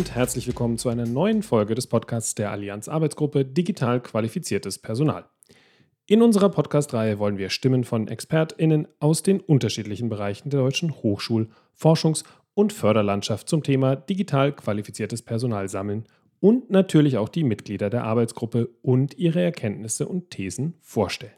Und herzlich willkommen zu einer neuen Folge des Podcasts der Allianz Arbeitsgruppe Digital qualifiziertes Personal. In unserer Podcast-Reihe wollen wir Stimmen von ExpertInnen aus den unterschiedlichen Bereichen der deutschen Hochschul-, Forschungs- und Förderlandschaft zum Thema digital qualifiziertes Personal sammeln und natürlich auch die Mitglieder der Arbeitsgruppe und ihre Erkenntnisse und Thesen vorstellen.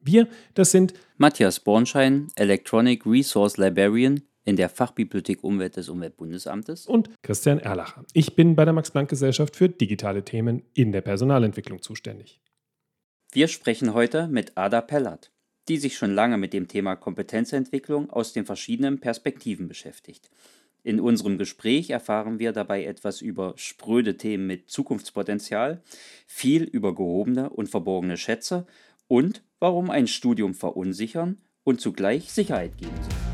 Wir, das sind Matthias Bornschein, Electronic Resource Librarian in der Fachbibliothek Umwelt des Umweltbundesamtes. Und Christian Erlacher. Ich bin bei der Max-Planck-Gesellschaft für digitale Themen in der Personalentwicklung zuständig. Wir sprechen heute mit Ada Pellert, die sich schon lange mit dem Thema Kompetenzentwicklung aus den verschiedenen Perspektiven beschäftigt. In unserem Gespräch erfahren wir dabei etwas über spröde Themen mit Zukunftspotenzial, viel über gehobene und verborgene Schätze und warum ein Studium verunsichern und zugleich Sicherheit geben soll.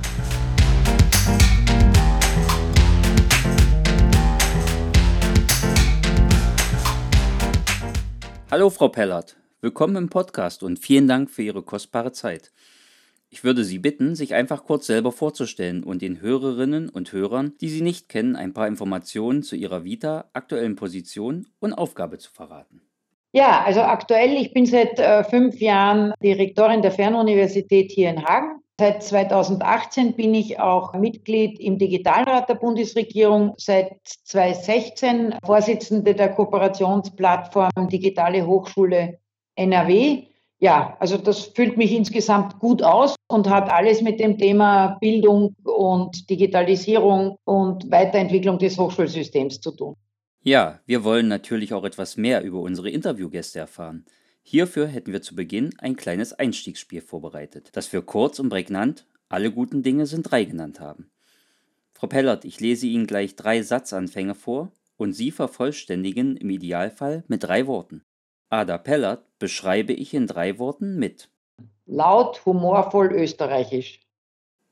Hallo Frau Pellert, willkommen im Podcast und vielen Dank für Ihre kostbare Zeit. Ich würde Sie bitten, sich einfach kurz selber vorzustellen und den Hörerinnen und Hörern, die Sie nicht kennen, ein paar Informationen zu Ihrer Vita, aktuellen Position und Aufgabe zu verraten. Ja, also aktuell, ich bin seit äh, fünf Jahren Direktorin der Fernuniversität hier in Hagen. Seit 2018 bin ich auch Mitglied im Digitalrat der Bundesregierung, seit 2016 Vorsitzende der Kooperationsplattform Digitale Hochschule NRW. Ja, also das füllt mich insgesamt gut aus und hat alles mit dem Thema Bildung und Digitalisierung und Weiterentwicklung des Hochschulsystems zu tun. Ja, wir wollen natürlich auch etwas mehr über unsere Interviewgäste erfahren. Hierfür hätten wir zu Beginn ein kleines Einstiegsspiel vorbereitet, das wir kurz und prägnant alle guten Dinge sind drei genannt haben. Frau Pellert, ich lese Ihnen gleich drei Satzanfänge vor und Sie vervollständigen im Idealfall mit drei Worten. Ada Pellert beschreibe ich in drei Worten mit. Laut, humorvoll, österreichisch.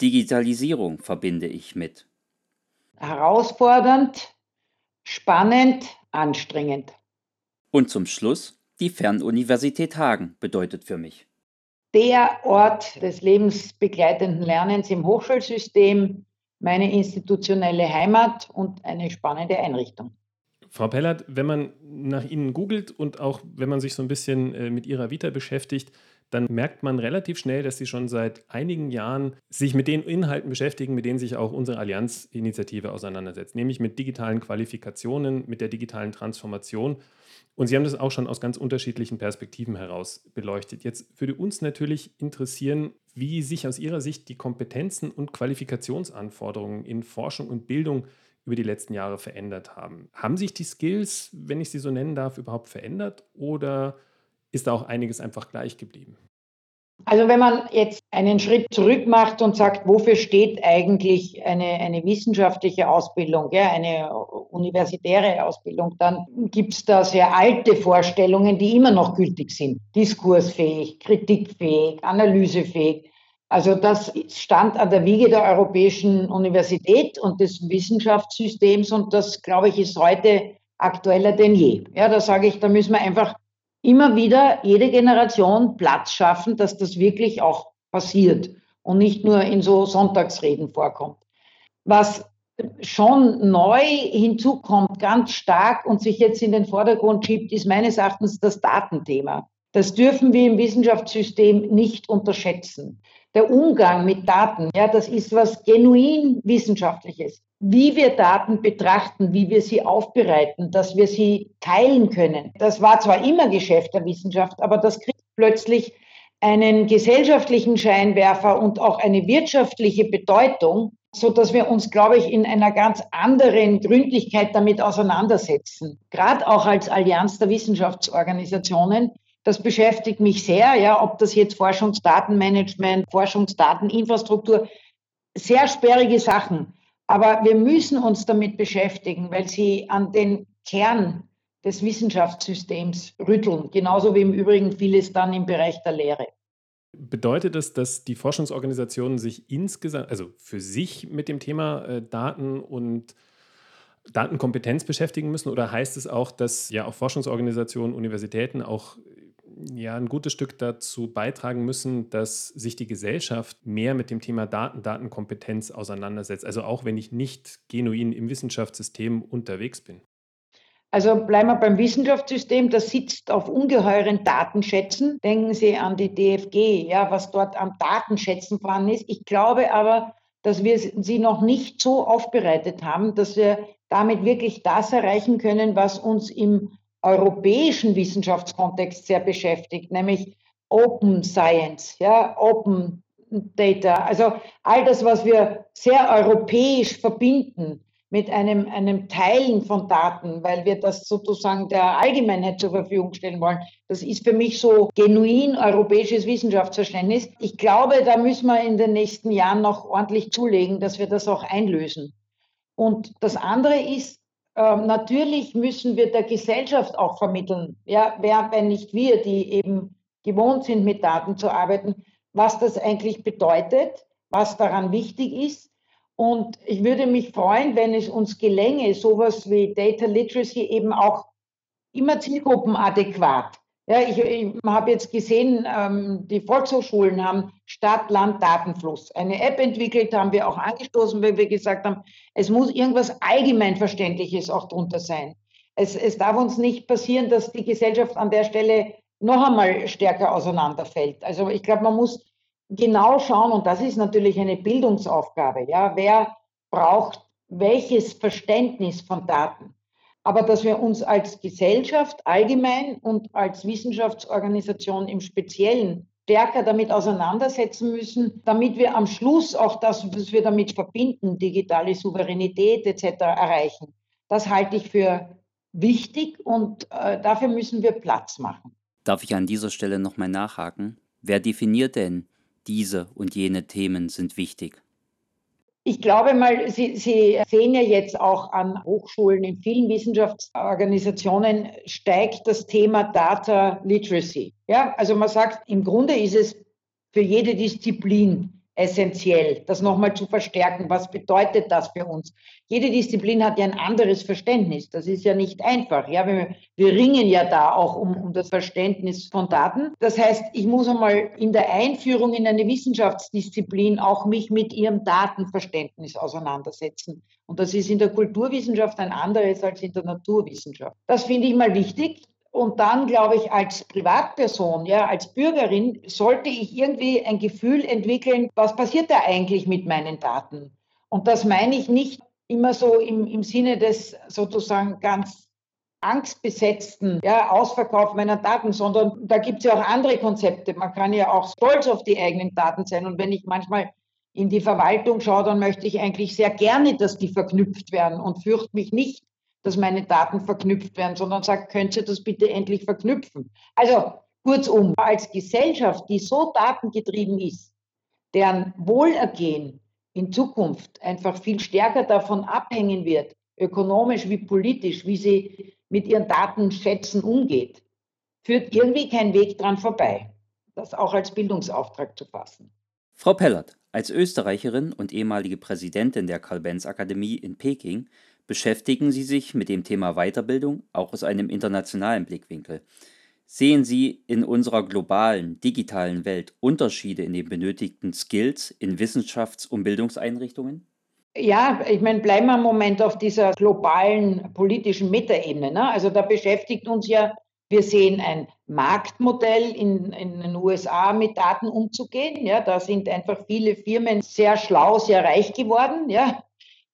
Digitalisierung verbinde ich mit. Herausfordernd, spannend, anstrengend. Und zum Schluss die Fernuniversität Hagen bedeutet für mich. Der Ort des lebensbegleitenden Lernens im Hochschulsystem, meine institutionelle Heimat und eine spannende Einrichtung. Frau Pellert, wenn man nach Ihnen googelt und auch wenn man sich so ein bisschen äh, mit Ihrer Vita beschäftigt, dann merkt man relativ schnell, dass Sie schon seit einigen Jahren sich mit den Inhalten beschäftigen, mit denen sich auch unsere Allianz-Initiative auseinandersetzt, nämlich mit digitalen Qualifikationen, mit der digitalen Transformation. Und Sie haben das auch schon aus ganz unterschiedlichen Perspektiven heraus beleuchtet. Jetzt würde uns natürlich interessieren, wie sich aus Ihrer Sicht die Kompetenzen und Qualifikationsanforderungen in Forschung und Bildung über die letzten Jahre verändert haben. Haben sich die Skills, wenn ich sie so nennen darf, überhaupt verändert oder ist da auch einiges einfach gleich geblieben? Also wenn man jetzt einen Schritt zurück macht und sagt, wofür steht eigentlich eine, eine wissenschaftliche Ausbildung, ja, eine universitäre Ausbildung, dann gibt es da sehr alte Vorstellungen, die immer noch gültig sind. Diskursfähig, kritikfähig, analysefähig. Also das stand an der Wiege der Europäischen Universität und des Wissenschaftssystems und das, glaube ich, ist heute aktueller denn je. Ja, da sage ich, da müssen wir einfach immer wieder jede Generation Platz schaffen, dass das wirklich auch passiert und nicht nur in so Sonntagsreden vorkommt. Was schon neu hinzukommt, ganz stark und sich jetzt in den Vordergrund schiebt, ist meines Erachtens das Datenthema. Das dürfen wir im Wissenschaftssystem nicht unterschätzen. Der Umgang mit Daten, ja, das ist was genuin Wissenschaftliches wie wir Daten betrachten, wie wir sie aufbereiten, dass wir sie teilen können. Das war zwar immer Geschäft der Wissenschaft, aber das kriegt plötzlich einen gesellschaftlichen Scheinwerfer und auch eine wirtschaftliche Bedeutung, so dass wir uns, glaube ich, in einer ganz anderen Gründlichkeit damit auseinandersetzen. Gerade auch als Allianz der Wissenschaftsorganisationen. Das beschäftigt mich sehr, ja, ob das jetzt Forschungsdatenmanagement, Forschungsdateninfrastruktur, sehr sperrige Sachen. Aber wir müssen uns damit beschäftigen, weil sie an den Kern des Wissenschaftssystems rütteln, genauso wie im Übrigen vieles dann im Bereich der Lehre. Bedeutet das, dass die Forschungsorganisationen sich insgesamt, also für sich mit dem Thema äh, Daten und Datenkompetenz beschäftigen müssen? Oder heißt es auch, dass ja auch Forschungsorganisationen, Universitäten auch ja ein gutes Stück dazu beitragen müssen, dass sich die Gesellschaft mehr mit dem Thema Daten, Datenkompetenz auseinandersetzt. Also auch wenn ich nicht genuin im Wissenschaftssystem unterwegs bin. Also bleiben wir beim Wissenschaftssystem, das sitzt auf ungeheuren Datenschätzen. Denken Sie an die DFG, ja, was dort an Datenschätzen vorhanden ist. Ich glaube aber, dass wir sie noch nicht so aufbereitet haben, dass wir damit wirklich das erreichen können, was uns im europäischen Wissenschaftskontext sehr beschäftigt, nämlich Open Science, ja, Open Data, also all das, was wir sehr europäisch verbinden mit einem, einem Teilen von Daten, weil wir das sozusagen der Allgemeinheit zur Verfügung stellen wollen. Das ist für mich so genuin europäisches Wissenschaftsverständnis. Ich glaube, da müssen wir in den nächsten Jahren noch ordentlich zulegen, dass wir das auch einlösen. Und das andere ist, ähm, natürlich müssen wir der Gesellschaft auch vermitteln, ja, wer, wenn nicht wir, die eben gewohnt sind, mit Daten zu arbeiten, was das eigentlich bedeutet, was daran wichtig ist. Und ich würde mich freuen, wenn es uns gelänge, sowas wie Data Literacy eben auch immer zielgruppenadäquat ja, ich, ich habe jetzt gesehen, ähm, die Volkshochschulen haben Stadt-Land-Datenfluss. Eine App entwickelt, haben wir auch angestoßen, weil wir gesagt haben, es muss irgendwas Allgemeinverständliches auch drunter sein. Es, es darf uns nicht passieren, dass die Gesellschaft an der Stelle noch einmal stärker auseinanderfällt. Also ich glaube, man muss genau schauen, und das ist natürlich eine Bildungsaufgabe. Ja, wer braucht welches Verständnis von Daten? aber dass wir uns als Gesellschaft allgemein und als Wissenschaftsorganisation im Speziellen stärker damit auseinandersetzen müssen, damit wir am Schluss auch das, was wir damit verbinden, digitale Souveränität etc. erreichen. Das halte ich für wichtig und äh, dafür müssen wir Platz machen. Darf ich an dieser Stelle nochmal nachhaken? Wer definiert denn, diese und jene Themen sind wichtig? Ich glaube mal, Sie, Sie sehen ja jetzt auch an Hochschulen, in vielen Wissenschaftsorganisationen steigt das Thema Data Literacy. Ja, also man sagt, im Grunde ist es für jede Disziplin essentiell, das nochmal zu verstärken. Was bedeutet das für uns? Jede Disziplin hat ja ein anderes Verständnis. Das ist ja nicht einfach. Ja, wir, wir ringen ja da auch um, um das Verständnis von Daten. Das heißt, ich muss einmal in der Einführung in eine Wissenschaftsdisziplin auch mich mit ihrem Datenverständnis auseinandersetzen. Und das ist in der Kulturwissenschaft ein anderes als in der Naturwissenschaft. Das finde ich mal wichtig. Und dann, glaube ich, als Privatperson, ja, als Bürgerin, sollte ich irgendwie ein Gefühl entwickeln, was passiert da eigentlich mit meinen Daten? Und das meine ich nicht immer so im, im Sinne des sozusagen ganz angstbesetzten ja, Ausverkauf meiner Daten, sondern da gibt es ja auch andere Konzepte. Man kann ja auch stolz auf die eigenen Daten sein. Und wenn ich manchmal in die Verwaltung schaue, dann möchte ich eigentlich sehr gerne, dass die verknüpft werden und fürchte mich nicht dass meine Daten verknüpft werden, sondern sagt, könnt ihr das bitte endlich verknüpfen? Also kurzum, als Gesellschaft, die so datengetrieben ist, deren Wohlergehen in Zukunft einfach viel stärker davon abhängen wird, ökonomisch wie politisch, wie sie mit ihren Datenschätzen umgeht, führt irgendwie kein Weg dran vorbei, das auch als Bildungsauftrag zu fassen. Frau Pellert, als Österreicherin und ehemalige Präsidentin der Karl-Benz-Akademie in Peking beschäftigen Sie sich mit dem Thema Weiterbildung auch aus einem internationalen Blickwinkel. Sehen Sie in unserer globalen, digitalen Welt Unterschiede in den benötigten Skills in Wissenschafts- und Bildungseinrichtungen? Ja, ich meine, bleiben wir einen Moment auf dieser globalen politischen Metaebene. Ne? Also da beschäftigt uns ja, wir sehen ein Marktmodell in, in, den USA mit Daten umzugehen. Ja, da sind einfach viele Firmen sehr schlau, sehr reich geworden. Ja,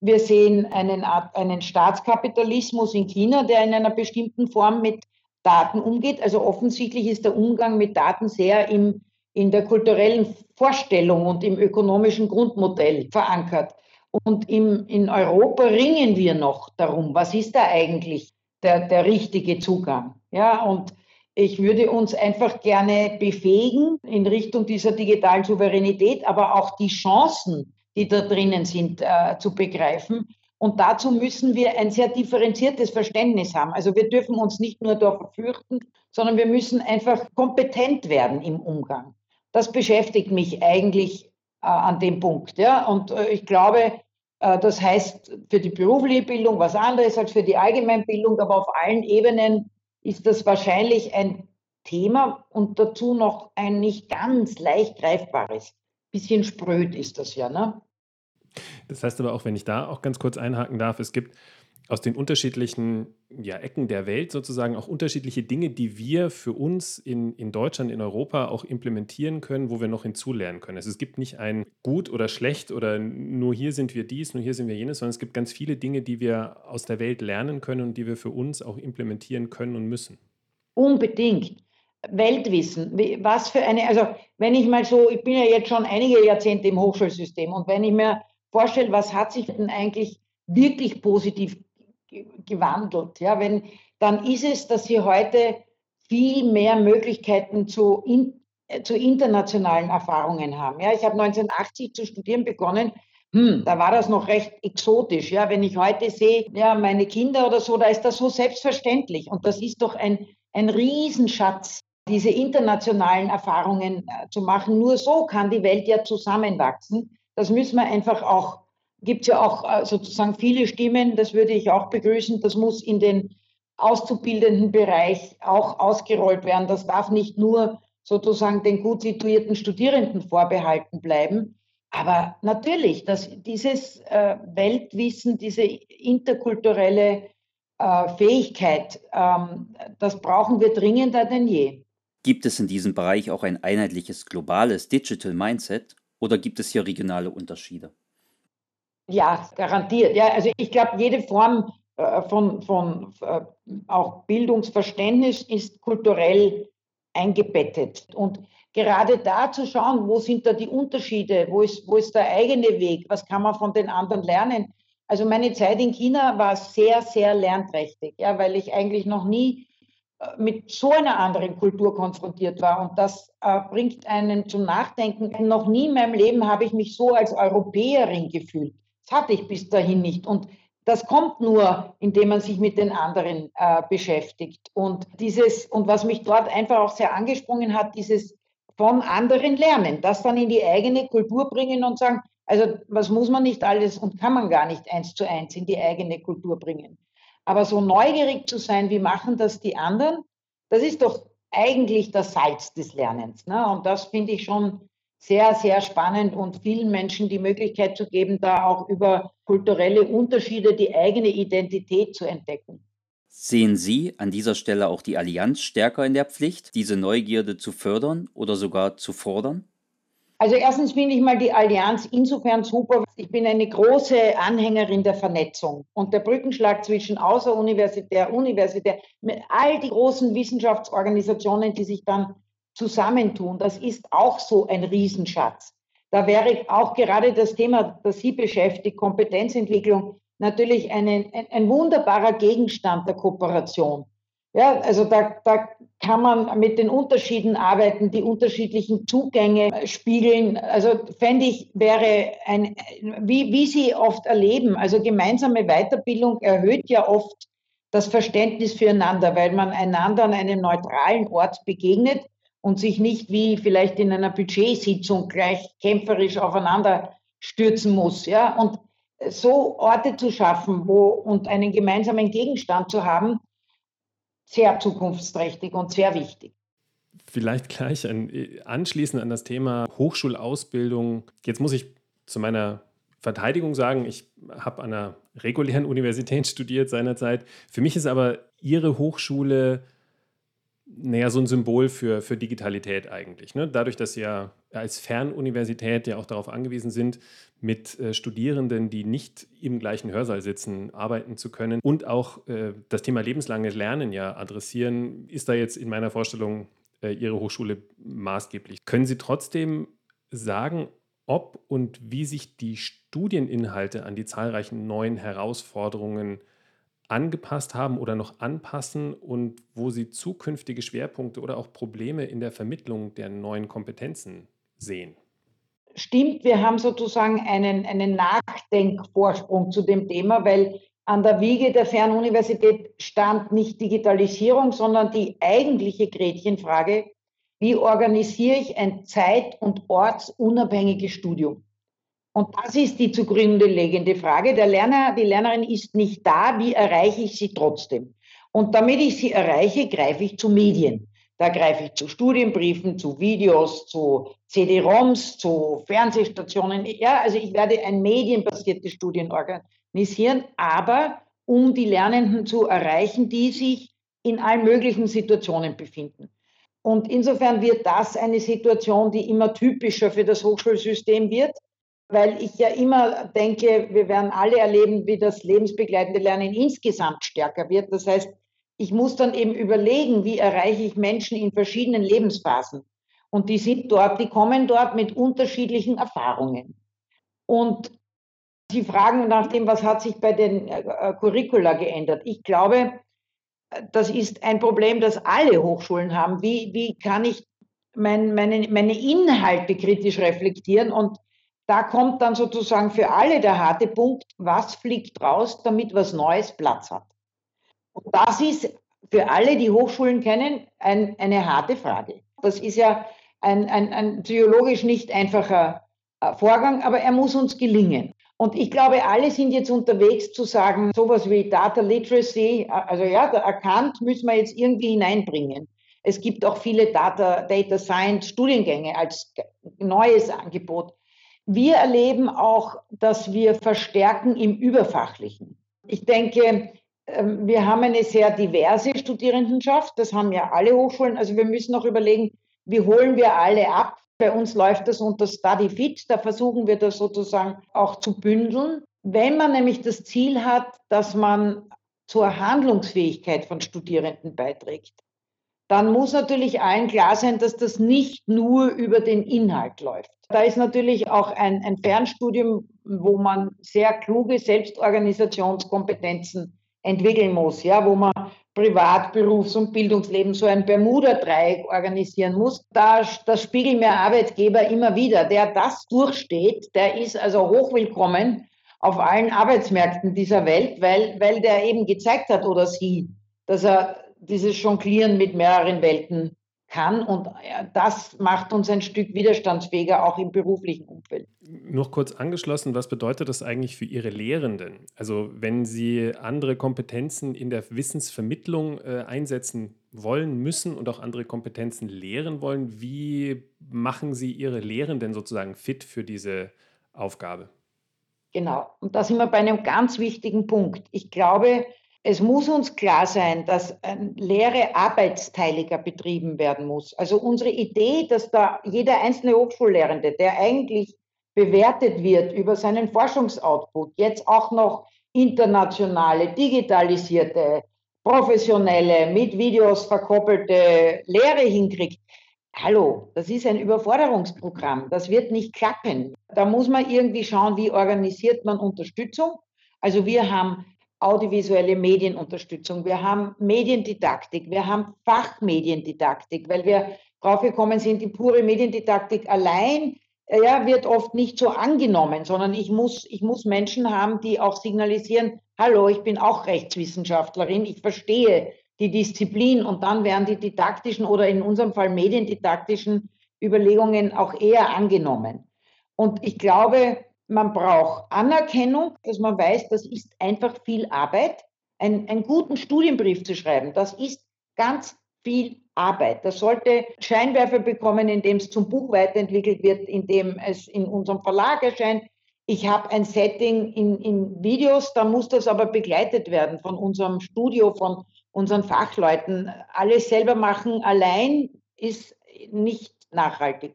wir sehen einen, einen Staatskapitalismus in China, der in einer bestimmten Form mit Daten umgeht. Also offensichtlich ist der Umgang mit Daten sehr im, in der kulturellen Vorstellung und im ökonomischen Grundmodell verankert. Und im, in Europa ringen wir noch darum, was ist da eigentlich der, der richtige Zugang? Ja, und ich würde uns einfach gerne befähigen in Richtung dieser digitalen Souveränität, aber auch die Chancen, die da drinnen sind, äh, zu begreifen. Und dazu müssen wir ein sehr differenziertes Verständnis haben. Also wir dürfen uns nicht nur darauf fürchten, sondern wir müssen einfach kompetent werden im Umgang. Das beschäftigt mich eigentlich äh, an dem Punkt. Ja? Und äh, ich glaube, äh, das heißt für die berufliche Bildung was anderes als für die Allgemeinbildung, aber auf allen Ebenen ist das wahrscheinlich ein Thema und dazu noch ein nicht ganz leicht greifbares. Bisschen spröd ist das ja, ne? Das heißt aber auch, wenn ich da auch ganz kurz einhaken darf, es gibt aus den unterschiedlichen ja, Ecken der Welt sozusagen auch unterschiedliche Dinge, die wir für uns in, in Deutschland, in Europa auch implementieren können, wo wir noch hinzulernen können. Also es gibt nicht ein gut oder schlecht oder nur hier sind wir dies, nur hier sind wir jenes, sondern es gibt ganz viele Dinge, die wir aus der Welt lernen können und die wir für uns auch implementieren können und müssen. Unbedingt. Weltwissen, was für eine, also wenn ich mal so, ich bin ja jetzt schon einige Jahrzehnte im Hochschulsystem und wenn ich mir vorstelle, was hat sich denn eigentlich wirklich positiv gewandelt. Ja, wenn, dann ist es, dass sie heute viel mehr Möglichkeiten zu, in, zu internationalen Erfahrungen haben. Ja, ich habe 1980 zu studieren begonnen. Hm, da war das noch recht exotisch. Ja, wenn ich heute sehe, ja, meine Kinder oder so, da ist das so selbstverständlich. Und das ist doch ein, ein Riesenschatz, diese internationalen Erfahrungen äh, zu machen. Nur so kann die Welt ja zusammenwachsen. Das müssen wir einfach auch gibt es ja auch äh, sozusagen viele Stimmen, das würde ich auch begrüßen. Das muss in den auszubildenden Bereich auch ausgerollt werden. Das darf nicht nur sozusagen den gut situierten Studierenden vorbehalten bleiben. Aber natürlich, dass dieses äh, Weltwissen, diese interkulturelle äh, Fähigkeit, ähm, das brauchen wir dringender denn je. Gibt es in diesem Bereich auch ein einheitliches globales Digital Mindset oder gibt es hier regionale Unterschiede? Ja, garantiert. Ja, also ich glaube, jede Form äh, von, von äh, auch Bildungsverständnis ist kulturell eingebettet. Und gerade da zu schauen, wo sind da die Unterschiede, wo ist, wo ist der eigene Weg, was kann man von den anderen lernen. Also meine Zeit in China war sehr, sehr lernträchtig, ja, weil ich eigentlich noch nie mit so einer anderen Kultur konfrontiert war. Und das äh, bringt einen zum Nachdenken. Noch nie in meinem Leben habe ich mich so als Europäerin gefühlt. Das hatte ich bis dahin nicht. Und das kommt nur, indem man sich mit den anderen äh, beschäftigt. Und dieses, und was mich dort einfach auch sehr angesprungen hat, dieses von anderen lernen, das dann in die eigene Kultur bringen und sagen, also was muss man nicht alles und kann man gar nicht eins zu eins in die eigene Kultur bringen. Aber so neugierig zu sein, wie machen das die anderen, das ist doch eigentlich das Salz des Lernens. Ne? Und das finde ich schon sehr, sehr spannend und vielen Menschen die Möglichkeit zu geben, da auch über kulturelle Unterschiede die eigene Identität zu entdecken. Sehen Sie an dieser Stelle auch die Allianz stärker in der Pflicht, diese Neugierde zu fördern oder sogar zu fordern? Also erstens finde ich mal die Allianz insofern super. Ich bin eine große Anhängerin der Vernetzung und der Brückenschlag zwischen außeruniversitär, universitär, mit all die großen Wissenschaftsorganisationen, die sich dann zusammentun. Das ist auch so ein Riesenschatz. Da wäre auch gerade das Thema, das Sie beschäftigt, Kompetenzentwicklung, natürlich einen, ein, ein wunderbarer Gegenstand der Kooperation. Ja, also da, da kann man mit den Unterschieden arbeiten, die unterschiedlichen Zugänge spiegeln. Also fände ich, wäre ein, wie, wie Sie oft erleben, also gemeinsame Weiterbildung erhöht ja oft das Verständnis füreinander, weil man einander an einem neutralen Ort begegnet und sich nicht wie vielleicht in einer Budgetsitzung gleich kämpferisch aufeinander stürzen muss. Ja? Und so Orte zu schaffen wo, und einen gemeinsamen Gegenstand zu haben, sehr zukunftsträchtig und sehr wichtig. Vielleicht gleich an, anschließend an das Thema Hochschulausbildung. Jetzt muss ich zu meiner Verteidigung sagen, ich habe an einer regulären Universität studiert seinerzeit. Für mich ist aber Ihre Hochschule naja, so ein Symbol für, für Digitalität eigentlich. Ne? Dadurch, dass Sie ja als Fernuniversität ja auch darauf angewiesen sind, mit äh, Studierenden, die nicht im gleichen Hörsaal sitzen, arbeiten zu können und auch äh, das Thema lebenslanges Lernen ja adressieren, ist da jetzt in meiner Vorstellung äh, Ihre Hochschule maßgeblich. Können Sie trotzdem sagen, ob und wie sich die Studieninhalte an die zahlreichen neuen Herausforderungen angepasst haben oder noch anpassen und wo Sie zukünftige Schwerpunkte oder auch Probleme in der Vermittlung der neuen Kompetenzen sehen? Stimmt, wir haben sozusagen einen, einen Nachdenkvorsprung zu dem Thema, weil an der Wiege der Fernuniversität stand nicht Digitalisierung, sondern die eigentliche Gretchenfrage, wie organisiere ich ein zeit- und ortsunabhängiges Studium? Und das ist die zugrunde liegende Frage. Der Lerner, die Lernerin ist nicht da. Wie erreiche ich sie trotzdem? Und damit ich sie erreiche, greife ich zu Medien. Da greife ich zu Studienbriefen, zu Videos, zu CD-ROMs, zu Fernsehstationen. Ja, also ich werde ein medienbasierte Studien organisieren, aber um die Lernenden zu erreichen, die sich in allen möglichen Situationen befinden. Und insofern wird das eine Situation, die immer typischer für das Hochschulsystem wird, weil ich ja immer denke, wir werden alle erleben, wie das lebensbegleitende Lernen insgesamt stärker wird. Das heißt, ich muss dann eben überlegen, wie erreiche ich Menschen in verschiedenen Lebensphasen. Und die sind dort, die kommen dort mit unterschiedlichen Erfahrungen. Und Sie fragen nach dem, was hat sich bei den äh, äh, Curricula geändert. Ich glaube, das ist ein Problem, das alle Hochschulen haben. Wie, wie kann ich mein, meine, meine Inhalte kritisch reflektieren? Und da kommt dann sozusagen für alle der harte Punkt, was fliegt raus, damit was Neues Platz hat. Und das ist für alle, die Hochschulen kennen, ein, eine harte Frage. Das ist ja ein, ein, ein psychologisch nicht einfacher äh, Vorgang, aber er muss uns gelingen. Und ich glaube, alle sind jetzt unterwegs zu sagen, sowas wie Data Literacy, äh, also ja, erkannt, müssen wir jetzt irgendwie hineinbringen. Es gibt auch viele Data, Data Science Studiengänge als neues Angebot. Wir erleben auch, dass wir verstärken im Überfachlichen. Ich denke, wir haben eine sehr diverse Studierendenschaft, das haben ja alle Hochschulen. Also wir müssen auch überlegen, wie holen wir alle ab? Bei uns läuft das unter Study Fit, da versuchen wir das sozusagen auch zu bündeln. Wenn man nämlich das Ziel hat, dass man zur Handlungsfähigkeit von Studierenden beiträgt, dann muss natürlich allen klar sein, dass das nicht nur über den Inhalt läuft. Da ist natürlich auch ein, ein Fernstudium, wo man sehr kluge Selbstorganisationskompetenzen entwickeln muss, ja, wo man Privat-, Berufs- und Bildungsleben so ein Bermuda-Dreieck organisieren muss. Da, das spiegeln mir Arbeitgeber immer wieder. Der das durchsteht, der ist also hochwillkommen auf allen Arbeitsmärkten dieser Welt, weil, weil der eben gezeigt hat oder sie, dass er dieses Jonglieren mit mehreren Welten kann. Und das macht uns ein Stück widerstandsfähiger, auch im beruflichen Umfeld. Noch kurz angeschlossen, was bedeutet das eigentlich für Ihre Lehrenden? Also wenn Sie andere Kompetenzen in der Wissensvermittlung äh, einsetzen wollen, müssen und auch andere Kompetenzen lehren wollen, wie machen Sie Ihre Lehrenden sozusagen fit für diese Aufgabe? Genau, und da sind wir bei einem ganz wichtigen Punkt. Ich glaube, es muss uns klar sein, dass Lehre arbeitsteiliger betrieben werden muss. Also unsere Idee, dass da jeder einzelne Hochschullehrende, der eigentlich bewertet wird über seinen Forschungsoutput, jetzt auch noch internationale, digitalisierte, professionelle, mit Videos verkoppelte Lehre hinkriegt. Hallo, das ist ein Überforderungsprogramm. Das wird nicht klappen. Da muss man irgendwie schauen, wie organisiert man Unterstützung. Also wir haben audiovisuelle Medienunterstützung, wir haben Mediendidaktik, wir haben Fachmediendidaktik, weil wir draufgekommen sind, die pure Mediendidaktik allein äh, ja, wird oft nicht so angenommen, sondern ich muss, ich muss Menschen haben, die auch signalisieren, hallo, ich bin auch Rechtswissenschaftlerin, ich verstehe die Disziplin und dann werden die didaktischen oder in unserem Fall mediendidaktischen Überlegungen auch eher angenommen. Und ich glaube, man braucht Anerkennung, dass man weiß, das ist einfach viel Arbeit. Ein, einen guten Studienbrief zu schreiben, das ist ganz viel Arbeit. Das sollte Scheinwerfer bekommen, indem es zum Buch weiterentwickelt wird, indem es in unserem Verlag erscheint. Ich habe ein Setting in, in Videos, da muss das aber begleitet werden von unserem Studio, von unseren Fachleuten. Alles selber machen allein ist nicht nachhaltig.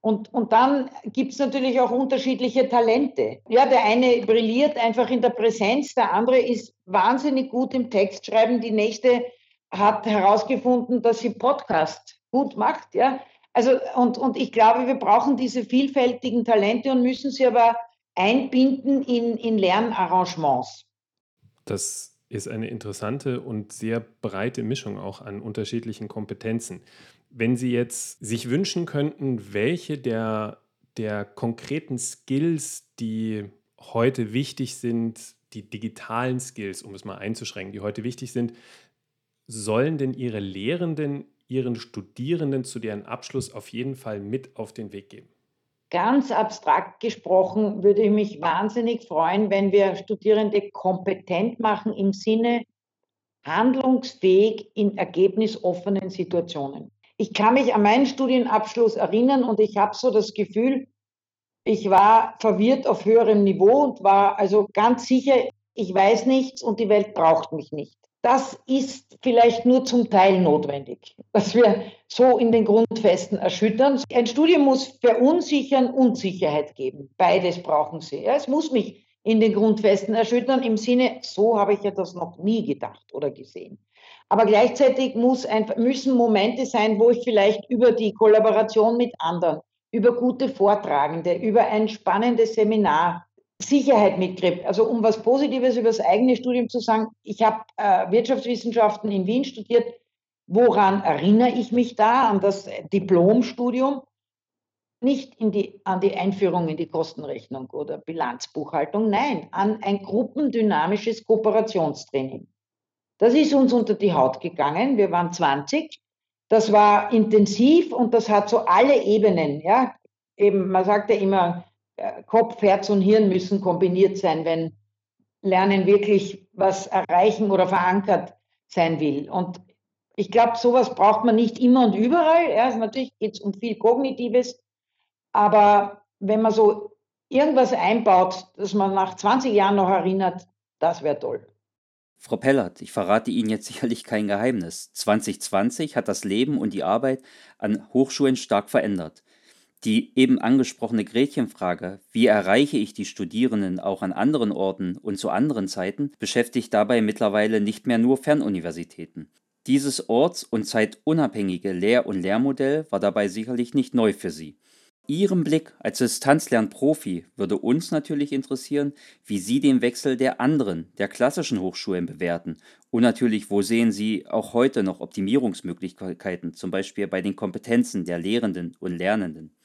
Und, und dann gibt es natürlich auch unterschiedliche Talente. Ja, der eine brilliert einfach in der Präsenz, der andere ist wahnsinnig gut im Textschreiben, die nächste hat herausgefunden, dass sie Podcast gut macht. Ja, also und, und ich glaube, wir brauchen diese vielfältigen Talente und müssen sie aber einbinden in, in Lernarrangements. Das ist eine interessante und sehr breite Mischung auch an unterschiedlichen Kompetenzen. Wenn Sie jetzt sich wünschen könnten, welche der, der konkreten Skills, die heute wichtig sind, die digitalen Skills, um es mal einzuschränken, die heute wichtig sind, sollen denn Ihre Lehrenden Ihren Studierenden zu deren Abschluss auf jeden Fall mit auf den Weg geben? Ganz abstrakt gesprochen würde ich mich wahnsinnig freuen, wenn wir Studierende kompetent machen im Sinne handlungsfähig in ergebnisoffenen Situationen. Ich kann mich an meinen Studienabschluss erinnern und ich habe so das Gefühl, ich war verwirrt auf höherem Niveau und war also ganz sicher, ich weiß nichts und die Welt braucht mich nicht. Das ist vielleicht nur zum Teil notwendig, dass wir so in den Grundfesten erschüttern. Ein Studium muss verunsichern und Sicherheit geben. Beides brauchen sie. Es muss mich in den Grundfesten erschüttern im Sinne, so habe ich ja das noch nie gedacht oder gesehen. Aber gleichzeitig muss ein, müssen Momente sein, wo ich vielleicht über die Kollaboration mit anderen, über gute Vortragende, über ein spannendes Seminar Sicherheit mitkriege. Also um was Positives über das eigene Studium zu sagen, ich habe äh, Wirtschaftswissenschaften in Wien studiert. Woran erinnere ich mich da? An das Diplomstudium? Nicht die, an die Einführung in die Kostenrechnung oder Bilanzbuchhaltung, nein, an ein gruppendynamisches Kooperationstraining. Das ist uns unter die Haut gegangen. Wir waren 20. Das war intensiv und das hat so alle Ebenen, ja. Eben, man sagt ja immer, äh, Kopf, Herz und Hirn müssen kombiniert sein, wenn Lernen wirklich was erreichen oder verankert sein will. Und ich glaube, sowas braucht man nicht immer und überall. Ja, natürlich geht es um viel Kognitives, aber wenn man so irgendwas einbaut, das man nach 20 Jahren noch erinnert, das wäre toll. Frau Pellert, ich verrate Ihnen jetzt sicherlich kein Geheimnis. 2020 hat das Leben und die Arbeit an Hochschulen stark verändert. Die eben angesprochene Gretchenfrage, wie erreiche ich die Studierenden auch an anderen Orten und zu anderen Zeiten, beschäftigt dabei mittlerweile nicht mehr nur Fernuniversitäten. Dieses orts- und zeitunabhängige Lehr- und Lehrmodell war dabei sicherlich nicht neu für Sie. Ihrem Blick als Distanzlernprofi würde uns natürlich interessieren, wie Sie den Wechsel der anderen, der klassischen Hochschulen bewerten und natürlich, wo sehen Sie auch heute noch Optimierungsmöglichkeiten, zum Beispiel bei den Kompetenzen der Lehrenden und Lernenden.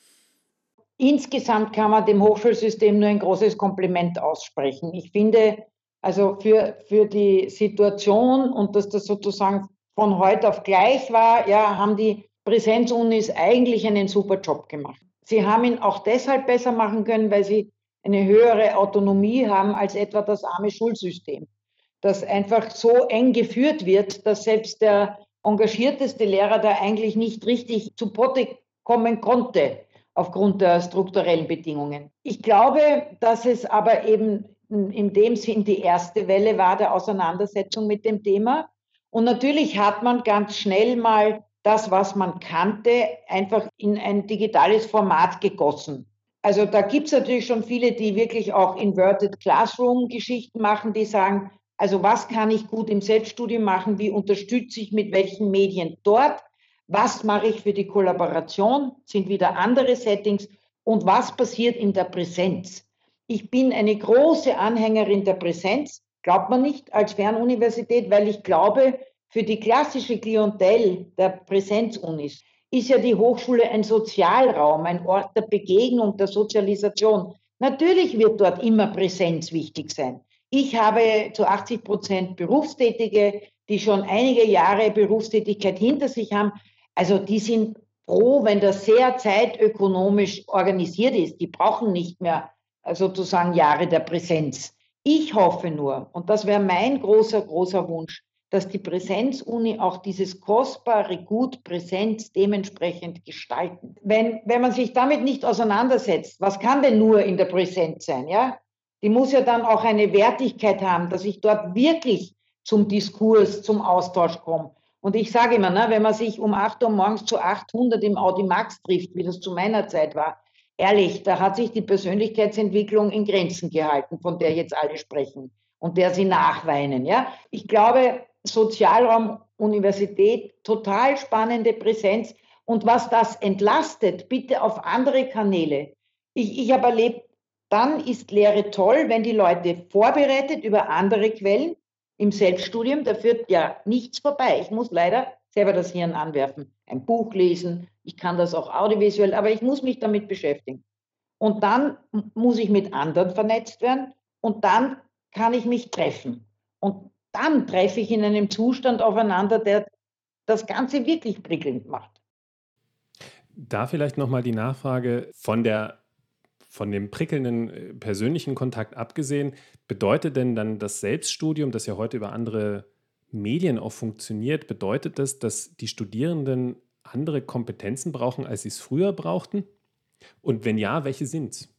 Insgesamt kann man dem Hochschulsystem nur ein großes Kompliment aussprechen. Ich finde, also für, für die Situation und dass das sozusagen von heute auf gleich war, ja, haben die Präsenzunis eigentlich einen super Job gemacht. Sie haben ihn auch deshalb besser machen können, weil sie eine höhere Autonomie haben als etwa das arme Schulsystem, das einfach so eng geführt wird, dass selbst der engagierteste Lehrer da eigentlich nicht richtig zu Potte kommen konnte aufgrund der strukturellen Bedingungen. Ich glaube, dass es aber eben in dem Sinn die erste Welle war der Auseinandersetzung mit dem Thema. Und natürlich hat man ganz schnell mal das, was man kannte, einfach in ein digitales Format gegossen. Also da gibt es natürlich schon viele, die wirklich auch Inverted Classroom-Geschichten machen, die sagen, also was kann ich gut im Selbststudium machen, wie unterstütze ich mit welchen Medien dort was mache ich für die Kollaboration, sind wieder andere Settings und was passiert in der Präsenz. Ich bin eine große Anhängerin der Präsenz, glaubt man nicht als Fernuniversität, weil ich glaube, für die klassische Klientel der Präsenzunis ist ja die Hochschule ein Sozialraum, ein Ort der Begegnung, der Sozialisation. Natürlich wird dort immer Präsenz wichtig sein. Ich habe zu 80 Prozent Berufstätige, die schon einige Jahre Berufstätigkeit hinter sich haben. Also die sind froh, wenn das sehr zeitökonomisch organisiert ist. Die brauchen nicht mehr äh, sozusagen Jahre der Präsenz. Ich hoffe nur, und das wäre mein großer, großer Wunsch, dass die Präsenzuni auch dieses kostbare Gut Präsenz dementsprechend gestalten. Wenn, wenn man sich damit nicht auseinandersetzt, was kann denn nur in der Präsenz sein, ja? Die muss ja dann auch eine Wertigkeit haben, dass ich dort wirklich zum Diskurs, zum Austausch komme und ich sage immer, ne, wenn man sich um 8 Uhr morgens zu 800 im Audi Max trifft, wie das zu meiner Zeit war, ehrlich, da hat sich die Persönlichkeitsentwicklung in Grenzen gehalten, von der jetzt alle sprechen und der sie nachweinen. Ja? Ich glaube, Sozialraum, Universität, total spannende Präsenz. Und was das entlastet, bitte auf andere Kanäle. Ich, ich habe erlebt, dann ist Lehre toll, wenn die Leute vorbereitet über andere Quellen im Selbststudium, da führt ja nichts vorbei. Ich muss leider selber das Hirn anwerfen, ein Buch lesen, ich kann das auch audiovisuell, aber ich muss mich damit beschäftigen. Und dann muss ich mit anderen vernetzt werden und dann kann ich mich treffen. Und dann treffe ich in einem Zustand aufeinander, der das Ganze wirklich prickelnd macht. Da vielleicht nochmal die Nachfrage von der von dem prickelnden äh, persönlichen Kontakt abgesehen, bedeutet denn dann das Selbststudium, das ja heute über andere Medien auch funktioniert, bedeutet das, dass die Studierenden andere Kompetenzen brauchen, als sie es früher brauchten? Und wenn ja, welche sind es?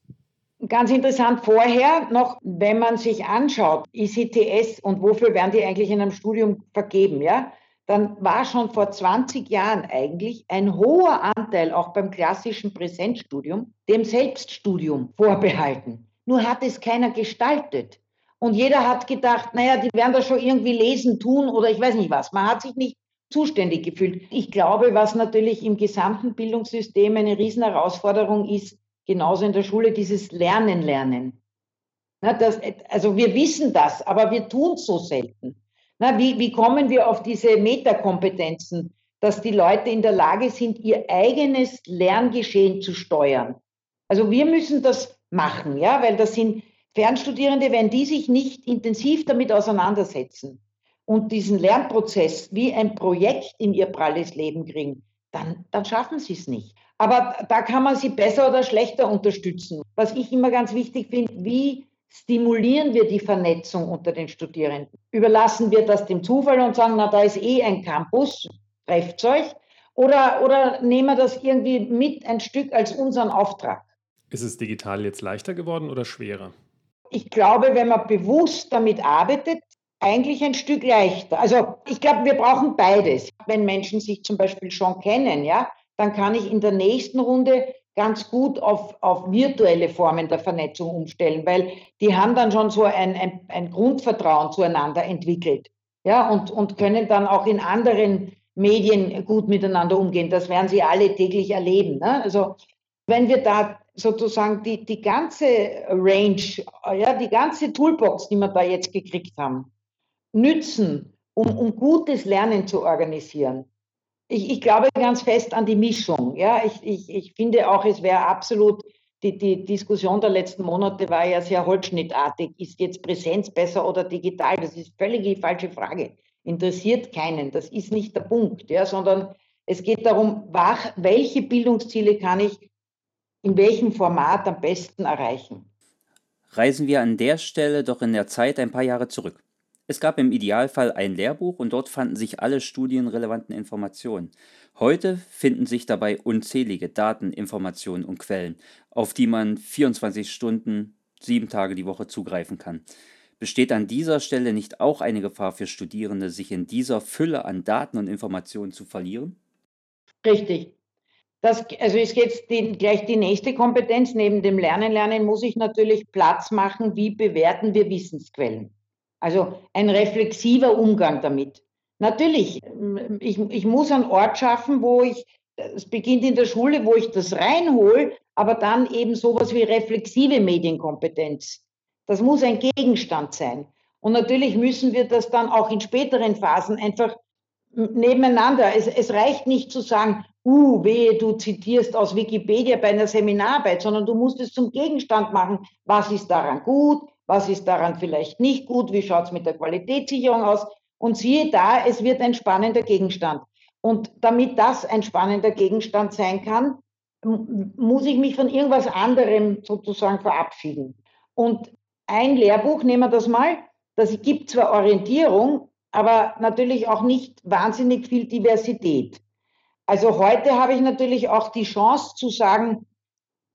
Ganz interessant vorher noch, wenn man sich anschaut, ICTS und wofür werden die eigentlich in einem Studium vergeben, ja? Dann war schon vor 20 Jahren eigentlich ein hoher Anteil auch beim klassischen Präsenzstudium dem Selbststudium vorbehalten. Nur hat es keiner gestaltet. Und jeder hat gedacht, naja, die werden das schon irgendwie lesen, tun oder ich weiß nicht was. Man hat sich nicht zuständig gefühlt. Ich glaube, was natürlich im gesamten Bildungssystem eine Riesenherausforderung ist, genauso in der Schule, dieses Lernen, Lernen. Na, das, also wir wissen das, aber wir tun es so selten. Na, wie, wie kommen wir auf diese Metakompetenzen, dass die Leute in der Lage sind, ihr eigenes Lerngeschehen zu steuern? Also wir müssen das machen, ja, weil das sind Fernstudierende, wenn die sich nicht intensiv damit auseinandersetzen und diesen Lernprozess wie ein Projekt in ihr pralles Leben kriegen, dann, dann schaffen sie es nicht. Aber da kann man sie besser oder schlechter unterstützen. Was ich immer ganz wichtig finde, wie stimulieren wir die Vernetzung unter den Studierenden? Überlassen wir das dem Zufall und sagen, na, da ist eh ein Campus, trefft euch? Oder, oder nehmen wir das irgendwie mit ein Stück als unseren Auftrag? Ist es digital jetzt leichter geworden oder schwerer? Ich glaube, wenn man bewusst damit arbeitet, eigentlich ein Stück leichter. Also ich glaube, wir brauchen beides. Wenn Menschen sich zum Beispiel schon kennen, ja, dann kann ich in der nächsten Runde ganz gut auf, auf virtuelle Formen der Vernetzung umstellen, weil die haben dann schon so ein, ein, ein Grundvertrauen zueinander entwickelt ja, und, und können dann auch in anderen Medien gut miteinander umgehen. Das werden sie alle täglich erleben. Ne? Also wenn wir da sozusagen die, die ganze Range, ja, die ganze Toolbox, die wir da jetzt gekriegt haben, nützen, um, um gutes Lernen zu organisieren, ich, ich glaube ganz fest an die Mischung. Ja, ich, ich, ich finde auch, es wäre absolut, die, die Diskussion der letzten Monate war ja sehr holzschnittartig. Ist jetzt Präsenz besser oder digital? Das ist völlig die falsche Frage. Interessiert keinen. Das ist nicht der Punkt, ja, sondern es geht darum, welche Bildungsziele kann ich in welchem Format am besten erreichen. Reisen wir an der Stelle doch in der Zeit ein paar Jahre zurück. Es gab im Idealfall ein Lehrbuch und dort fanden sich alle studienrelevanten Informationen. Heute finden sich dabei unzählige Daten, Informationen und Quellen, auf die man 24 Stunden, sieben Tage die Woche zugreifen kann. Besteht an dieser Stelle nicht auch eine Gefahr für Studierende, sich in dieser Fülle an Daten und Informationen zu verlieren? Richtig. Das, also ist jetzt die, gleich die nächste Kompetenz. Neben dem Lernen, Lernen muss ich natürlich Platz machen, wie bewerten wir Wissensquellen. Also ein reflexiver Umgang damit. Natürlich, ich, ich muss einen Ort schaffen, wo ich, es beginnt in der Schule, wo ich das reinhole, aber dann eben sowas wie reflexive Medienkompetenz. Das muss ein Gegenstand sein. Und natürlich müssen wir das dann auch in späteren Phasen einfach nebeneinander. Es, es reicht nicht zu sagen, uh, wehe, du zitierst aus Wikipedia bei einer Seminararbeit, sondern du musst es zum Gegenstand machen. Was ist daran gut? Was ist daran vielleicht nicht gut? Wie schaut es mit der Qualitätssicherung aus? Und siehe da, es wird ein spannender Gegenstand. Und damit das ein spannender Gegenstand sein kann, muss ich mich von irgendwas anderem sozusagen verabschieden. Und ein Lehrbuch, nehmen wir das mal, das gibt zwar Orientierung, aber natürlich auch nicht wahnsinnig viel Diversität. Also heute habe ich natürlich auch die Chance zu sagen,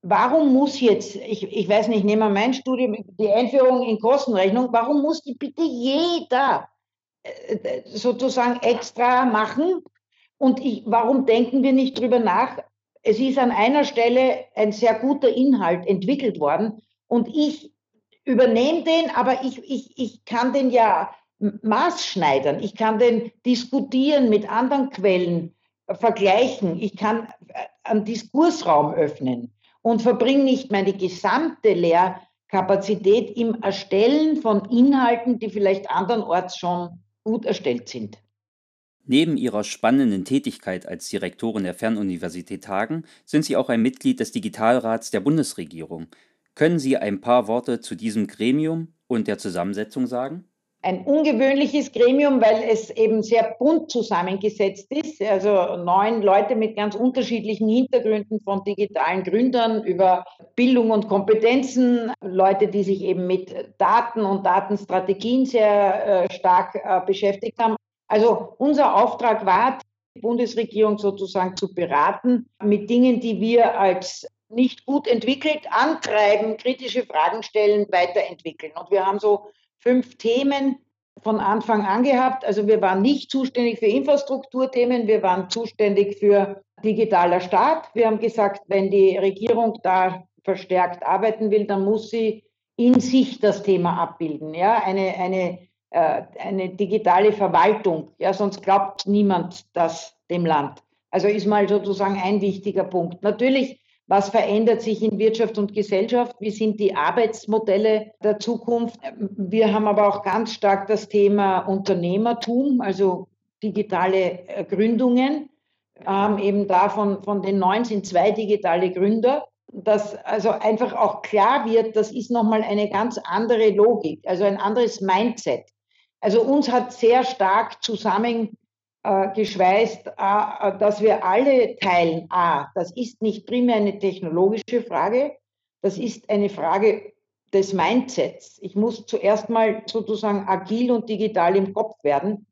warum muss jetzt, ich, ich weiß nicht, nehmen wir mein Studium, die Einführung in Kostenrechnung, warum muss die bitte jeder äh, sozusagen extra machen? Und ich, warum denken wir nicht drüber nach? Es ist an einer Stelle ein sehr guter Inhalt entwickelt worden und ich übernehme den, aber ich, ich, ich kann den ja maßschneidern. Ich kann den diskutieren mit anderen Quellen, vergleichen. Ich kann äh, einen Diskursraum öffnen und verbringe nicht meine gesamte Lehrkapazität im Erstellen von Inhalten, die vielleicht andernorts schon gut erstellt sind. Neben ihrer spannenden Tätigkeit als Direktorin der Fernuniversität Hagen sind Sie auch ein Mitglied des Digitalrats der Bundesregierung. Können Sie ein paar Worte zu diesem Gremium und der Zusammensetzung sagen? Ein ungewöhnliches Gremium, weil es eben sehr bunt zusammengesetzt ist. Also neun Leute mit ganz unterschiedlichen Hintergründen von digitalen Gründern über Bildung und Kompetenzen, Leute, die sich eben mit Daten und Datenstrategien sehr äh, stark äh, beschäftigt haben. Also unser Auftrag war, die Bundesregierung sozusagen zu beraten mit Dingen, die wir als nicht gut entwickelt antreiben, kritische Fragen stellen, weiterentwickeln. Und wir haben so fünf Themen von Anfang an gehabt. Also wir waren nicht zuständig für Infrastrukturthemen, wir waren zuständig für digitaler Staat. Wir haben gesagt, wenn die Regierung da verstärkt arbeiten will, dann muss sie in sich das Thema abbilden. Ja, eine, eine, äh, eine digitale Verwaltung. Ja, sonst glaubt niemand das dem Land. Also ist mal sozusagen ein wichtiger Punkt. Natürlich was verändert sich in Wirtschaft und Gesellschaft? Wie sind die Arbeitsmodelle der Zukunft? Wir haben aber auch ganz stark das Thema Unternehmertum, also digitale äh, Gründungen. Haben eben davon von den neun sind zwei digitale Gründer. Dass also einfach auch klar wird, das ist nochmal eine ganz andere Logik, also ein anderes Mindset. Also uns hat sehr stark zusammen äh, geschweißt, äh, dass wir alle teilen, a, das ist nicht primär eine technologische Frage, das ist eine Frage des Mindsets. Ich muss zuerst mal sozusagen agil und digital im Kopf werden,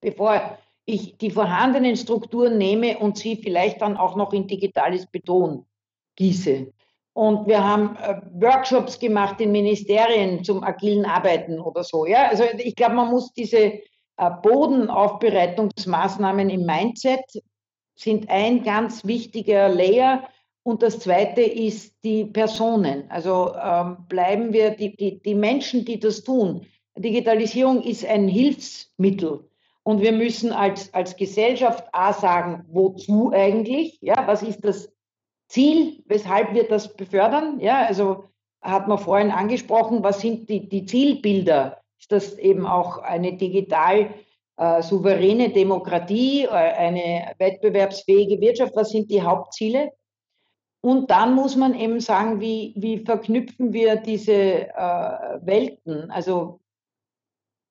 bevor ich die vorhandenen Strukturen nehme und sie vielleicht dann auch noch in digitales Beton gieße. Und wir haben äh, Workshops gemacht in Ministerien zum agilen Arbeiten oder so. Ja, also ich glaube, man muss diese äh, Bodenaufbereitungsmaßnahmen im Mindset sind ein ganz wichtiger Layer. Und das zweite ist die Personen. Also ähm, bleiben wir die, die, die Menschen, die das tun. Digitalisierung ist ein Hilfsmittel. Und wir müssen als, als Gesellschaft A sagen, wozu eigentlich? Ja, was ist das Ziel? Weshalb wir das befördern? Ja, also hat man vorhin angesprochen, was sind die, die Zielbilder? Ist das eben auch eine digital äh, souveräne Demokratie, äh, eine wettbewerbsfähige Wirtschaft. Was sind die Hauptziele? Und dann muss man eben sagen, wie, wie verknüpfen wir diese äh, Welten? Also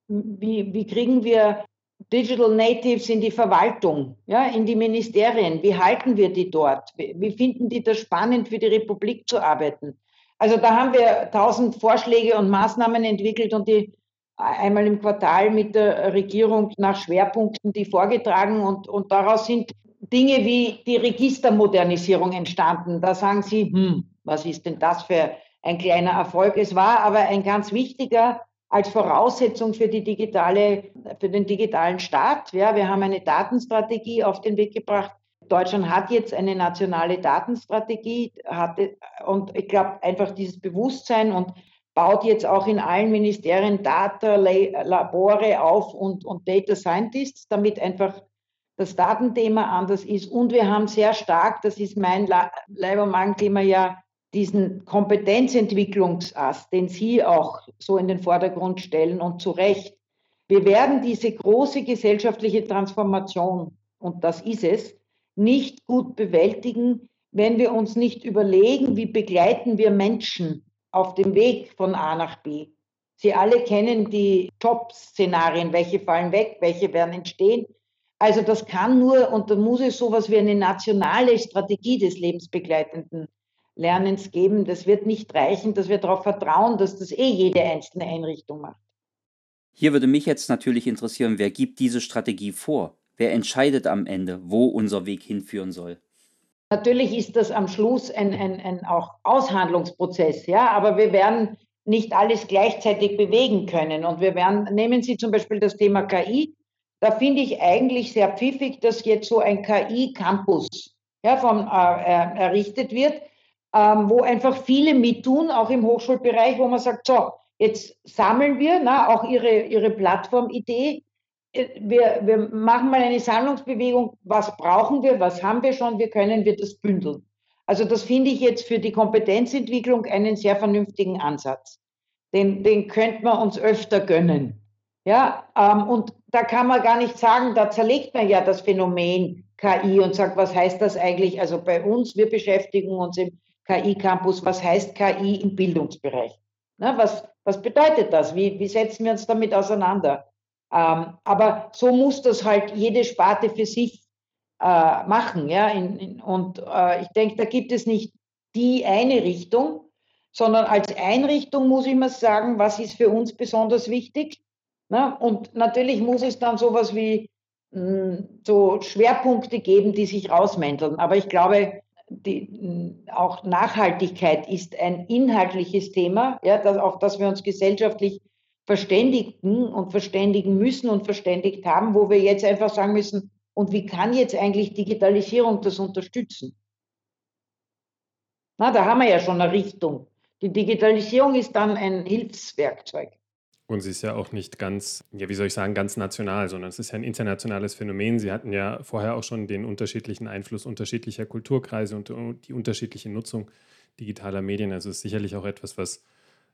wie, wie kriegen wir Digital Natives in die Verwaltung, ja, in die Ministerien? Wie halten wir die dort? Wie, wie finden die das spannend, für die Republik zu arbeiten? Also da haben wir tausend Vorschläge und Maßnahmen entwickelt und die einmal im Quartal mit der Regierung nach Schwerpunkten die vorgetragen und, und daraus sind Dinge wie die Registermodernisierung entstanden. Da sagen Sie, hm, was ist denn das für ein kleiner Erfolg? Es war aber ein ganz wichtiger als Voraussetzung für die digitale, für den digitalen Staat. Ja, wir haben eine Datenstrategie auf den Weg gebracht. Deutschland hat jetzt eine nationale Datenstrategie, hatte, und ich glaube einfach dieses Bewusstsein und baut jetzt auch in allen Ministerien Data-Labore auf und, und Data Scientists, damit einfach das Datenthema anders ist. Und wir haben sehr stark, das ist mein Leib- und Magenthema ja, diesen Kompetenzentwicklungsast, den Sie auch so in den Vordergrund stellen und zu Recht. Wir werden diese große gesellschaftliche Transformation, und das ist es, nicht gut bewältigen, wenn wir uns nicht überlegen, wie begleiten wir Menschen auf dem Weg von A nach B. Sie alle kennen die Top-Szenarien, welche fallen weg, welche werden entstehen. Also das kann nur, und da muss es sowas wie eine nationale Strategie des lebensbegleitenden Lernens geben. Das wird nicht reichen, dass wir darauf vertrauen, dass das eh jede einzelne Einrichtung macht. Hier würde mich jetzt natürlich interessieren, wer gibt diese Strategie vor? Wer entscheidet am Ende, wo unser Weg hinführen soll? Natürlich ist das am Schluss ein, ein, ein auch Aushandlungsprozess, ja, aber wir werden nicht alles gleichzeitig bewegen können. Und wir werden, nehmen Sie zum Beispiel das Thema KI. Da finde ich eigentlich sehr pfiffig, dass jetzt so ein KI-Campus ja, vom, äh, errichtet wird, ähm, wo einfach viele mittun, auch im Hochschulbereich, wo man sagt, so, jetzt sammeln wir na, auch Ihre, Ihre Plattformidee, äh, wir, wir machen mal eine Sammlungsbewegung, was brauchen wir, was haben wir schon, wie können wir das bündeln. Also das finde ich jetzt für die Kompetenzentwicklung einen sehr vernünftigen Ansatz. Den, den könnte man uns öfter gönnen. Ja, ähm, und da kann man gar nicht sagen, da zerlegt man ja das Phänomen KI und sagt, was heißt das eigentlich? Also bei uns, wir beschäftigen uns im KI-Campus, was heißt KI im Bildungsbereich? Na, was, was bedeutet das? Wie, wie setzen wir uns damit auseinander? Ähm, aber so muss das halt jede Sparte für sich äh, machen. Ja? In, in, und äh, ich denke, da gibt es nicht die eine Richtung, sondern als Einrichtung muss ich mal sagen, was ist für uns besonders wichtig. Ne? Und natürlich muss es dann sowas wie so Schwerpunkte geben, die sich rausmänteln. Aber ich glaube, die, auch Nachhaltigkeit ist ein inhaltliches Thema, ja, das, auf das wir uns gesellschaftlich verständigen und verständigen müssen und verständigt haben, wo wir jetzt einfach sagen müssen, und wie kann jetzt eigentlich Digitalisierung das unterstützen? Na, da haben wir ja schon eine Richtung. Die Digitalisierung ist dann ein Hilfswerkzeug. Und sie ist ja auch nicht ganz, ja, wie soll ich sagen, ganz national, sondern es ist ja ein internationales Phänomen. Sie hatten ja vorher auch schon den unterschiedlichen Einfluss unterschiedlicher Kulturkreise und die unterschiedliche Nutzung digitaler Medien. Also es ist sicherlich auch etwas, was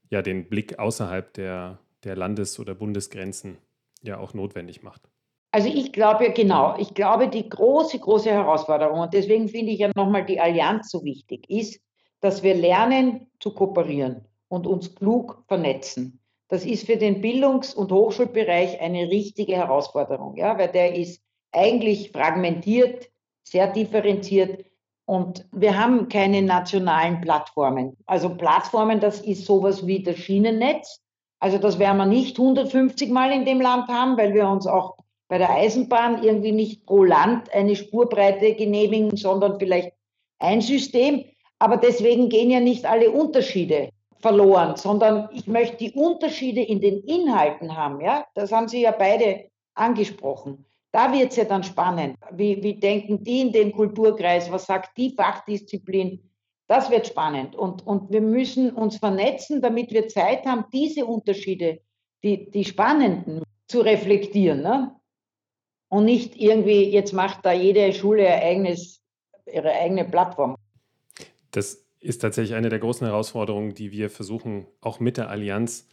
ja den Blick außerhalb der, der Landes- oder Bundesgrenzen ja auch notwendig macht. Also ich glaube, genau, ich glaube, die große, große Herausforderung, und deswegen finde ich ja nochmal die Allianz so wichtig, ist, dass wir lernen zu kooperieren und uns klug vernetzen. Das ist für den Bildungs- und Hochschulbereich eine richtige Herausforderung, ja, weil der ist eigentlich fragmentiert, sehr differenziert und wir haben keine nationalen Plattformen. Also Plattformen, das ist sowas wie das Schienennetz. Also das werden wir nicht 150 Mal in dem Land haben, weil wir uns auch bei der Eisenbahn irgendwie nicht pro Land eine Spurbreite genehmigen, sondern vielleicht ein System. Aber deswegen gehen ja nicht alle Unterschiede verloren, sondern ich möchte die Unterschiede in den Inhalten haben. Ja? Das haben Sie ja beide angesprochen. Da wird es ja dann spannend. Wie, wie denken die in den Kulturkreis? Was sagt die Fachdisziplin? Das wird spannend. Und, und wir müssen uns vernetzen, damit wir Zeit haben, diese Unterschiede, die, die spannenden, zu reflektieren. Ne? Und nicht irgendwie, jetzt macht da jede Schule ihr eigenes, ihre eigene Plattform. Das ist tatsächlich eine der großen Herausforderungen, die wir versuchen, auch mit der Allianz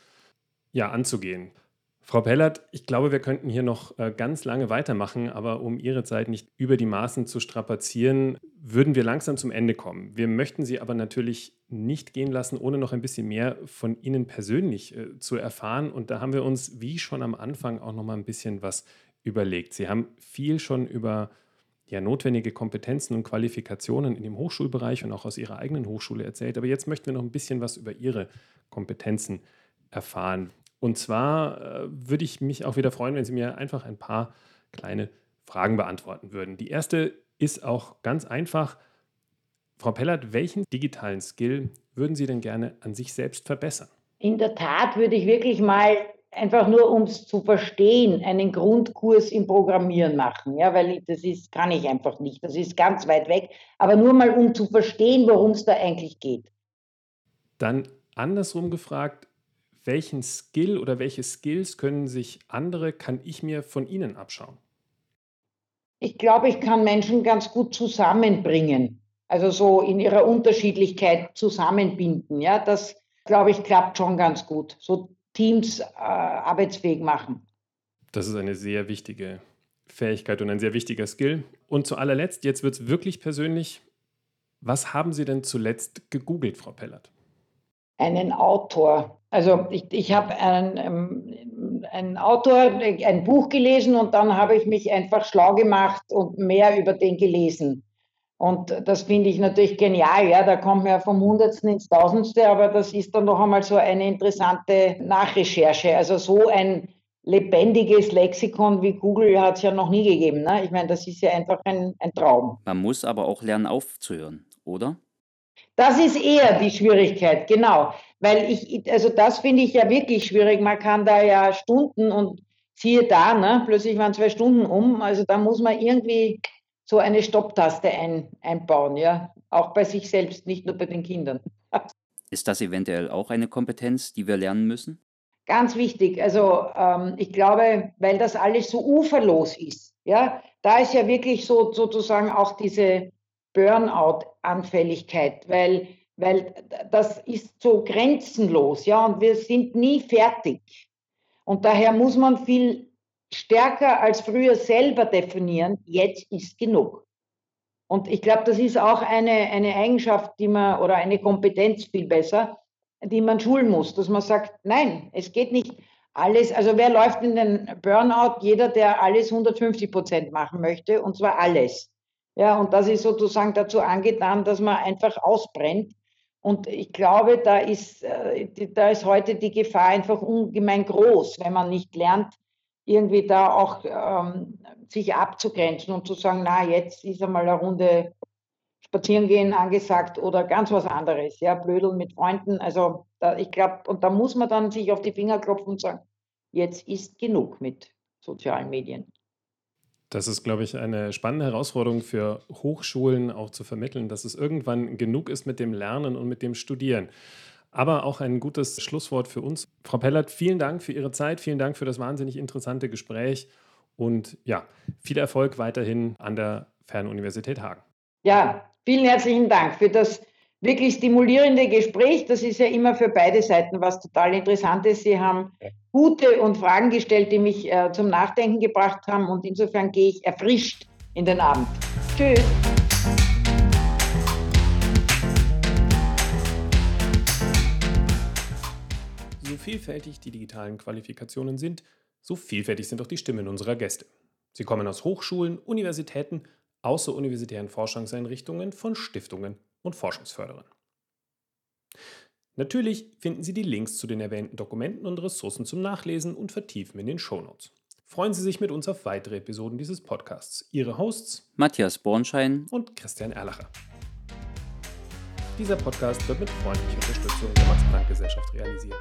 ja, anzugehen. Frau Pellert, ich glaube, wir könnten hier noch äh, ganz lange weitermachen, aber um Ihre Zeit nicht über die Maßen zu strapazieren, würden wir langsam zum Ende kommen. Wir möchten Sie aber natürlich nicht gehen lassen, ohne noch ein bisschen mehr von Ihnen persönlich äh, zu erfahren. Und da haben wir uns, wie schon am Anfang, auch noch mal ein bisschen was überlegt. Sie haben viel schon über ja, notwendige Kompetenzen und Qualifikationen in dem Hochschulbereich und auch aus Ihrer eigenen Hochschule erzählt. Aber jetzt möchten wir noch ein bisschen was über Ihre Kompetenzen erfahren. Und zwar äh, würde ich mich auch wieder freuen, wenn Sie mir einfach ein paar kleine Fragen beantworten würden. Die erste ist auch ganz einfach. Frau Pellert, welchen digitalen Skill würden Sie denn gerne an sich selbst verbessern? In der Tat würde ich wirklich mal einfach nur um es zu verstehen, einen Grundkurs im Programmieren machen, ja, weil das ist, kann ich einfach nicht. Das ist ganz weit weg. Aber nur mal um zu verstehen, worum es da eigentlich geht. Dann andersrum gefragt, welchen Skill oder welche Skills können sich andere, kann ich mir von Ihnen abschauen? Ich glaube, ich kann Menschen ganz gut zusammenbringen. Also so in ihrer Unterschiedlichkeit zusammenbinden. Ja, das glaube ich klappt schon ganz gut. So Teams äh, arbeitsfähig machen. Das ist eine sehr wichtige Fähigkeit und ein sehr wichtiger Skill. Und zu allerletzt, jetzt wird es wirklich persönlich. Was haben Sie denn zuletzt gegoogelt, Frau Pellert? Einen Autor. Also ich, ich habe einen, ähm, einen Autor, ein Buch gelesen und dann habe ich mich einfach schlau gemacht und mehr über den gelesen. Und das finde ich natürlich genial. Ja, da kommt man ja vom Hundertsten ins Tausendste, aber das ist dann noch einmal so eine interessante Nachrecherche. Also so ein lebendiges Lexikon wie Google hat es ja noch nie gegeben. Ne? Ich meine, das ist ja einfach ein, ein Traum. Man muss aber auch lernen aufzuhören, oder? Das ist eher die Schwierigkeit, genau. Weil ich, also das finde ich ja wirklich schwierig. Man kann da ja Stunden und siehe da, ne, plötzlich waren zwei Stunden um. Also da muss man irgendwie so eine Stopptaste ein, einbauen, ja. Auch bei sich selbst, nicht nur bei den Kindern. Ist das eventuell auch eine Kompetenz, die wir lernen müssen? Ganz wichtig. Also ähm, ich glaube, weil das alles so uferlos ist, ja, da ist ja wirklich so sozusagen auch diese Burnout-Anfälligkeit, weil, weil das ist so grenzenlos, ja, und wir sind nie fertig. Und daher muss man viel stärker als früher selber definieren, jetzt ist genug. Und ich glaube, das ist auch eine, eine Eigenschaft, die man, oder eine Kompetenz viel besser, die man schulen muss, dass man sagt, nein, es geht nicht alles, also wer läuft in den Burnout? Jeder, der alles 150 Prozent machen möchte, und zwar alles. Ja, und das ist sozusagen dazu angetan, dass man einfach ausbrennt. Und ich glaube, da ist, äh, da ist heute die Gefahr einfach ungemein groß, wenn man nicht lernt, irgendwie da auch ähm, sich abzugrenzen und zu sagen, na, jetzt ist einmal eine Runde spazieren gehen angesagt oder ganz was anderes, ja, blödeln mit Freunden. Also da, ich glaube, und da muss man dann sich auf die Finger klopfen und sagen, jetzt ist genug mit sozialen Medien. Das ist, glaube ich, eine spannende Herausforderung für Hochschulen auch zu vermitteln, dass es irgendwann genug ist mit dem Lernen und mit dem Studieren. Aber auch ein gutes Schlusswort für uns. Frau Pellert, vielen Dank für Ihre Zeit, vielen Dank für das wahnsinnig interessante Gespräch und ja, viel Erfolg weiterhin an der Fernuniversität Hagen. Ja, vielen herzlichen Dank für das wirklich stimulierende Gespräch. Das ist ja immer für beide Seiten was total Interessantes. Sie haben gute und Fragen gestellt, die mich äh, zum Nachdenken gebracht haben und insofern gehe ich erfrischt in den Abend. Tschüss. So vielfältig die digitalen Qualifikationen sind, so vielfältig sind auch die Stimmen unserer Gäste. Sie kommen aus Hochschulen, Universitäten, außeruniversitären Forschungseinrichtungen, von Stiftungen und Forschungsförderern. Natürlich finden Sie die Links zu den erwähnten Dokumenten und Ressourcen zum Nachlesen und Vertiefen in den Shownotes. Freuen Sie sich mit uns auf weitere Episoden dieses Podcasts. Ihre Hosts Matthias Bornschein und Christian Erlacher. Dieser Podcast wird mit freundlicher Unterstützung der Max-Planck-Gesellschaft realisiert.